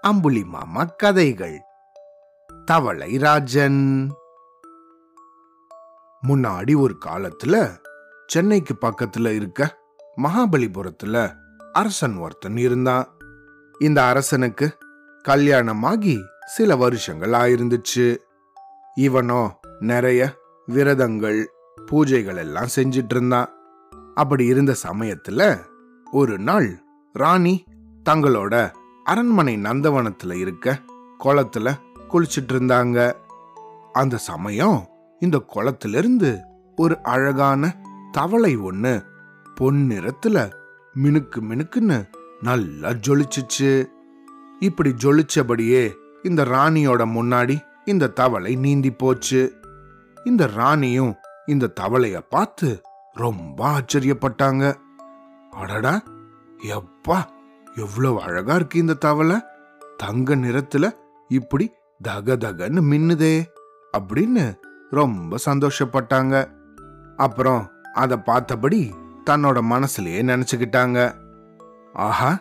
அம்புலி மாமா கதைகள். தவளை ராஜன். முன்னாடி ஒரு காலத்துல சென்னைக்கு பக்கத்துல இருக்க மகாபலிபுரத்துல அரசன் ஒருத்தன் இருந்தான். இந்த அரசனுக்கு கல்யாணமாகி சில வருஷங்கள் ஆயிருந்துச்சு. இவனோ நிறைய விரதங்கள் பூஜைகள் எல்லாம் செஞ்சிட்டு இருந்தான். அப்படி இருந்த சமயத்துல ஒரு நாள் ராணி தங்களோட அரண்மனை நந்தவனத்துல இருக்க குளத்துல குளிச்சிட்டு இருந்தாங்க அந்த சமயம் இந்த குளத்திலிருந்து ஒரு அழகான தவளை ஒண்ணு பொன்னிறத்துல மினுக்கு மினுக்குன்னு நல்லா ஜொலிச்சுச்சு. இப்படி ஜொலிச்சபடியே இந்த ராணியோட முன்னாடி இந்த தவளை நீந்தி போச்சு. இந்த ராணியும் இந்த தவளைய பார்த்து ரொம்ப ஆச்சரியப்பட்டாங்க. அடடா எப்பா எவ்வளவு அழகா இருக்கு இந்த தவளை. தங்க நிறத்துல இப்படி தக தகன்னு மின்னுதே அப்படின்னு ரொம்ப சந்தோஷப்பட்டாங்க. அப்புறம் அதை பார்த்தபடி தன்னோட மனசுலயே நினைச்சுக்கிட்டாங்க. ஆஹா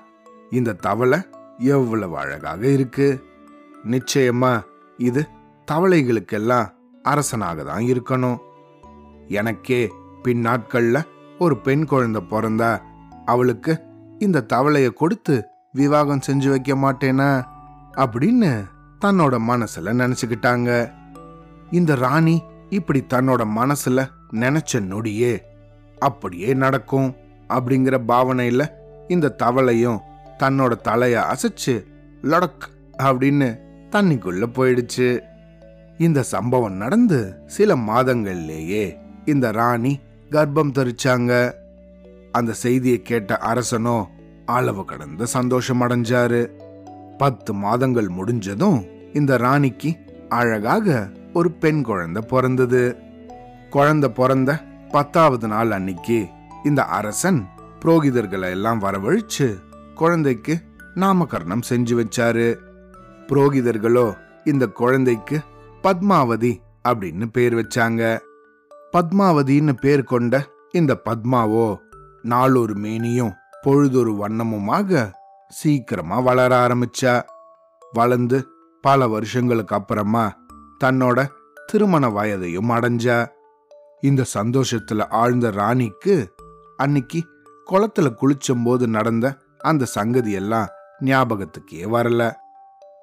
இந்த தவளை எவ்வளவு அழகாக இருக்கு. நிச்சயமா இது தவளைகளுக்கெல்லாம் அரசனாக தான் இருக்கணும். எனக்கே பின்னாட்கள்ல ஒரு பெண் குழந்தை பிறந்தா அவளுக்கு இந்த தவளையை கொடுத்து விவாகம் செஞ்சு வைக்க மாட்டேனா? அப்படின்னு தன்னோட மனசுல நினைச்சுக்கிட்டாங்க. இந்த ராணி இப்படி தன்னோட மனசுல நினைச்ச நொடியே அப்படியே நடக்கும் அப்படிங்கிற பாவனையில இந்த தவளையும் தன்னோட தலைய அசைச்சு லொடக் அப்படின்னு தண்ணிக்குள்ள போயிடுச்சு. இந்த சம்பவம் நடந்து சில மாதங்கள்லேயே இந்த ராணி கர்ப்பம் தரிச்சாங்க. அந்த செய்தியை கேட்ட அரசனோ அளவு கடந்த சந்தோஷம் அடைஞ்சாரு. பத்து மாதங்கள் முடிஞ்சதும் இந்த ராணிக்கு அழகாக ஒரு பெண் குழந்தை பிறந்தது. குழந்தை பிறந்த பத்தாவது நாள் அன்னைக்கு இந்த அரசன் புரோகிதர்களை எல்லாம் வரவழைச்சு குழந்தைக்கு நாமகரணம் செஞ்சு வச்சாரு. புரோகிதர்களோ இந்த குழந்தைக்கு பத்மாவதி அப்படின்னு பேர் வச்சாங்க. பத்மாவதின்னு பேர் கொண்ட இந்த பத்மாவோ நாளொரு மேனியும் பொழுதொரு வண்ணமுமாக சீக்கிரமா வளர ஆரம்பிச்சா. வளர்ந்து பல வருஷங்களுக்கு அப்புறமா தன்னோட திருமண வயதையும் அடைஞ்சா. இந்த சந்தோஷத்துல ஆழ்ந்த ராணிக்கு அன்னைக்கு குளத்துல குளிச்சும்போது நடந்த அந்த சங்கதி எல்லாம் ஞாபகத்துக்கே வரல.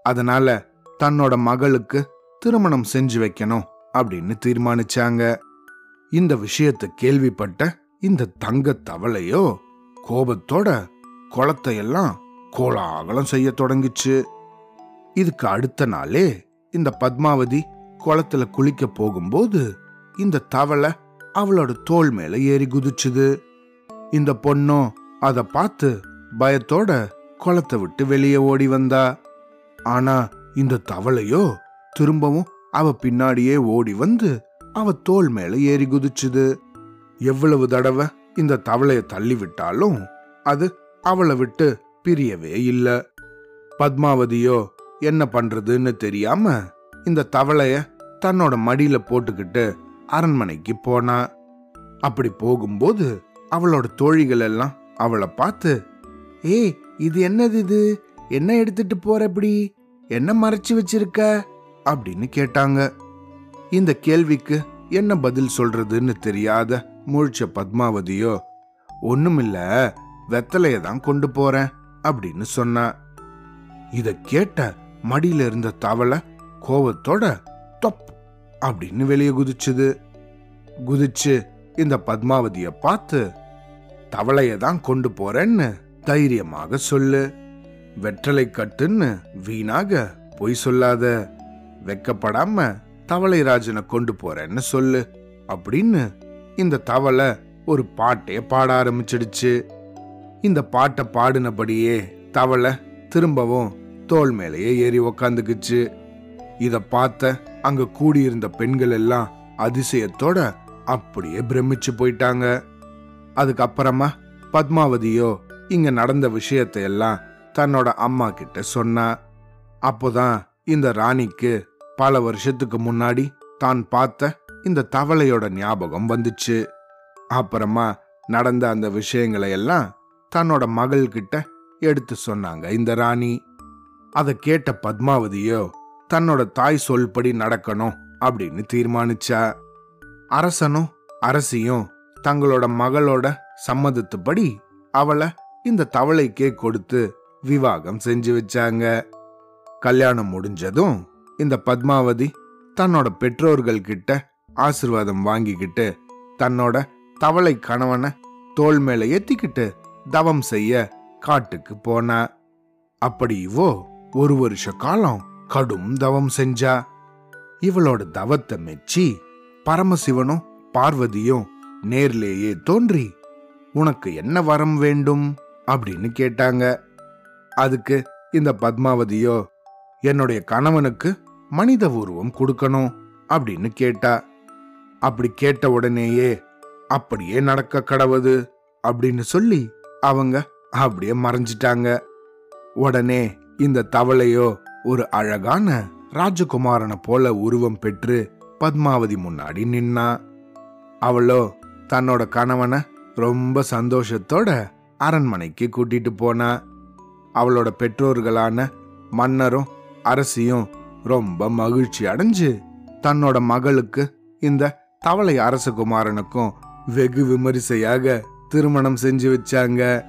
அதனால தன்னோட மகளுக்கு திருமணம் செஞ்சு வைக்கணும் அப்படின்னு தீர்மானிச்சாங்க. இந்த விஷயத்தை கேள்விப்பட்ட இந்த தங்க தவளையோ கோபத்தோட குளத்தையெல்லாம் கோலாகலம் செய்ய தொடங்கிச்சு. இதுக்கு அடுத்த நாளே இந்த பத்மாவதி குளத்துல குளிக்க போகும்போது இந்த தவளை அவளோட தோல் மேல ஏறி குதிச்சுது. இந்த பொண்ணும் அத பார்த்து பயத்தோட குளத்தை விட்டு வெளியே ஓடி வந்தா. ஆனா இந்த தவளையோ திரும்பவும் அவ பின்னாடியே ஓடி வந்து அவ தோல் மேல ஏறி குதிச்சுது. எவ்வளவு தடவை இந்த தவளைய தள்ளி விட்டாலும் அது அவளை விட்டு பிரியவே இல்லை. பத்மாவதியோ என்ன பண்றதுன்னு தெரியாம இந்த தவளைய தன்னோட மடியில போட்டுக்கிட்டு அரண்மனைக்கு போனா. அப்படி போகும்போது அவளோட தோழிகள் எல்லாம் அவளை பார்த்து ஏய் இது என்னது இது? என்ன எடுத்துட்டு போற இப்படி? என்ன மறைச்சு வச்சிருக்க? அப்படின்னு கேட்டாங்க. இந்த கேள்விக்கு என்ன பதில் சொல்றதுன்னு தெரியாத முழிச்ச பத்மாவதியோ ஒண்ணுமில்ல வெத்தலைய தான் கொண்டு போறேன் அப்படின்னு சொன்னா. இத கேட்ட மடியில இருந்த தவளை கோவத்தோட தொப் அப்படின்னு வெளியே குதிச்சுது. குதிச்சு இந்த பத்மாவதிய பார்த்து தவளைய தான் கொண்டு போறேன்னு தைரியமாக சொல்லு. வெற்றலை கட்டுன்னு வீணாக பொய் சொல்லாத. வெக்கப்படாம தவளை ராஜனை கொண்டு போறேன்னு சொல்லு அப்படின்னு இந்த தவளை ஒரு பாட்டே பாட ஆரம்பிச்சிடுச்சு. இந்த பாட்டை பாடினபடியே தவளை திரும்பவும் தோல் மேலேயே ஏறி உக்காந்துக்குச்சு. இத பார்த்த அங்க கூடியிருந்த பெண்கள் எல்லாம் அதிசயத்தோட அப்படியே பிரமிச்சு போயிட்டாங்க. அதுக்கப்புறமா பத்மாவதியோ இங்க நடந்த விஷயத்தை எல்லாம் தன்னோட அம்மா கிட்ட சொன்னா. அப்போதான் இந்த ராணிக்கு பல வருஷத்துக்கு முன்னாடி தான் பார்த்த இந்த தவளையோட ஞாபகம் வந்துச்சு. அப்புறமா நடந்த அந்த விஷயங்களை எல்லாம் தன்னோட மகள்கிட்ட எடுத்து சொன்னாங்க இந்த ராணி. அதை கேட்ட பத்மாவதியோ தன்னோட தாய் சொல்படி நடக்கணும் அப்படின்னு தீர்மானிச்சா. அரசனும் அரசியும் தங்களோட மகளோட சம்மதத்துப்படி அவளை இந்த தவளைக்கே கொடுத்து விவாகம் செஞ்சு வச்சாங்க. கல்யாணம் முடிஞ்சதும் இந்த பத்மாவதி தன்னோட பெற்றோர்கள் கிட்ட ஆசிர்வாதம் வாங்கிக்கிட்டு தன்னோட தவளை கணவனை தோள் மேல ஏத்திக்கிட்டு தவம் செய்ய காட்டுக்கு போனா அப்படி இவோ ஒரு வருஷ காலம் கடும் தவம் செஞ்சா. இவளோட தவத்தை மெச்சி பரமசிவனும் பார்வதியும் நேர்லேயே தோன்றி உனக்கு என்ன வரம் வேண்டும்? அப்படின்னு கேட்டாங்க. அதுக்கு இந்த பத்மாவதியோ என்னுடைய கணவனுக்கு மனித உருவம் கொடுக்கணும் அப்படின்னு கேட்டா. அப்படி கேட்ட உடனேயே அப்படியே நடக்க கடவுது அப்படின்னு சொல்லி அவங்க அப்படியே மறைஞ்சிட்டாங்க. உடனே இந்த தவளையோ ஒரு அழகான ராஜகுமாரனை போல உருவம் பெற்று பத்மாவதி முன்னாடி நின்னா. அவளோ தன்னோட கணவனை ரொம்ப சந்தோஷத்தோட அரண்மனைக்கு கூட்டிட்டு போனா. அவளோட பெற்றோர்களான மன்னரும் அரசியும் ரொம்ப மகிழ்ச்சி அடைஞ்சு தன்னோட மகளுக்கு இந்த தவளை அரசகுமாரனுக்கும் வெகு விமரிசையாக திருமணம் செஞ்சு வச்சாங்க.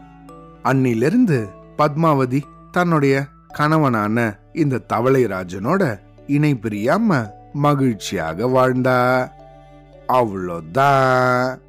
அன்னிலிருந்து பத்மாவதி தன்னுடைய கணவனான இந்த தவளை ராஜனோட இணை பிரியாம மகிழ்ச்சியாக வாழ்ந்தா. அவ்வளோதான்.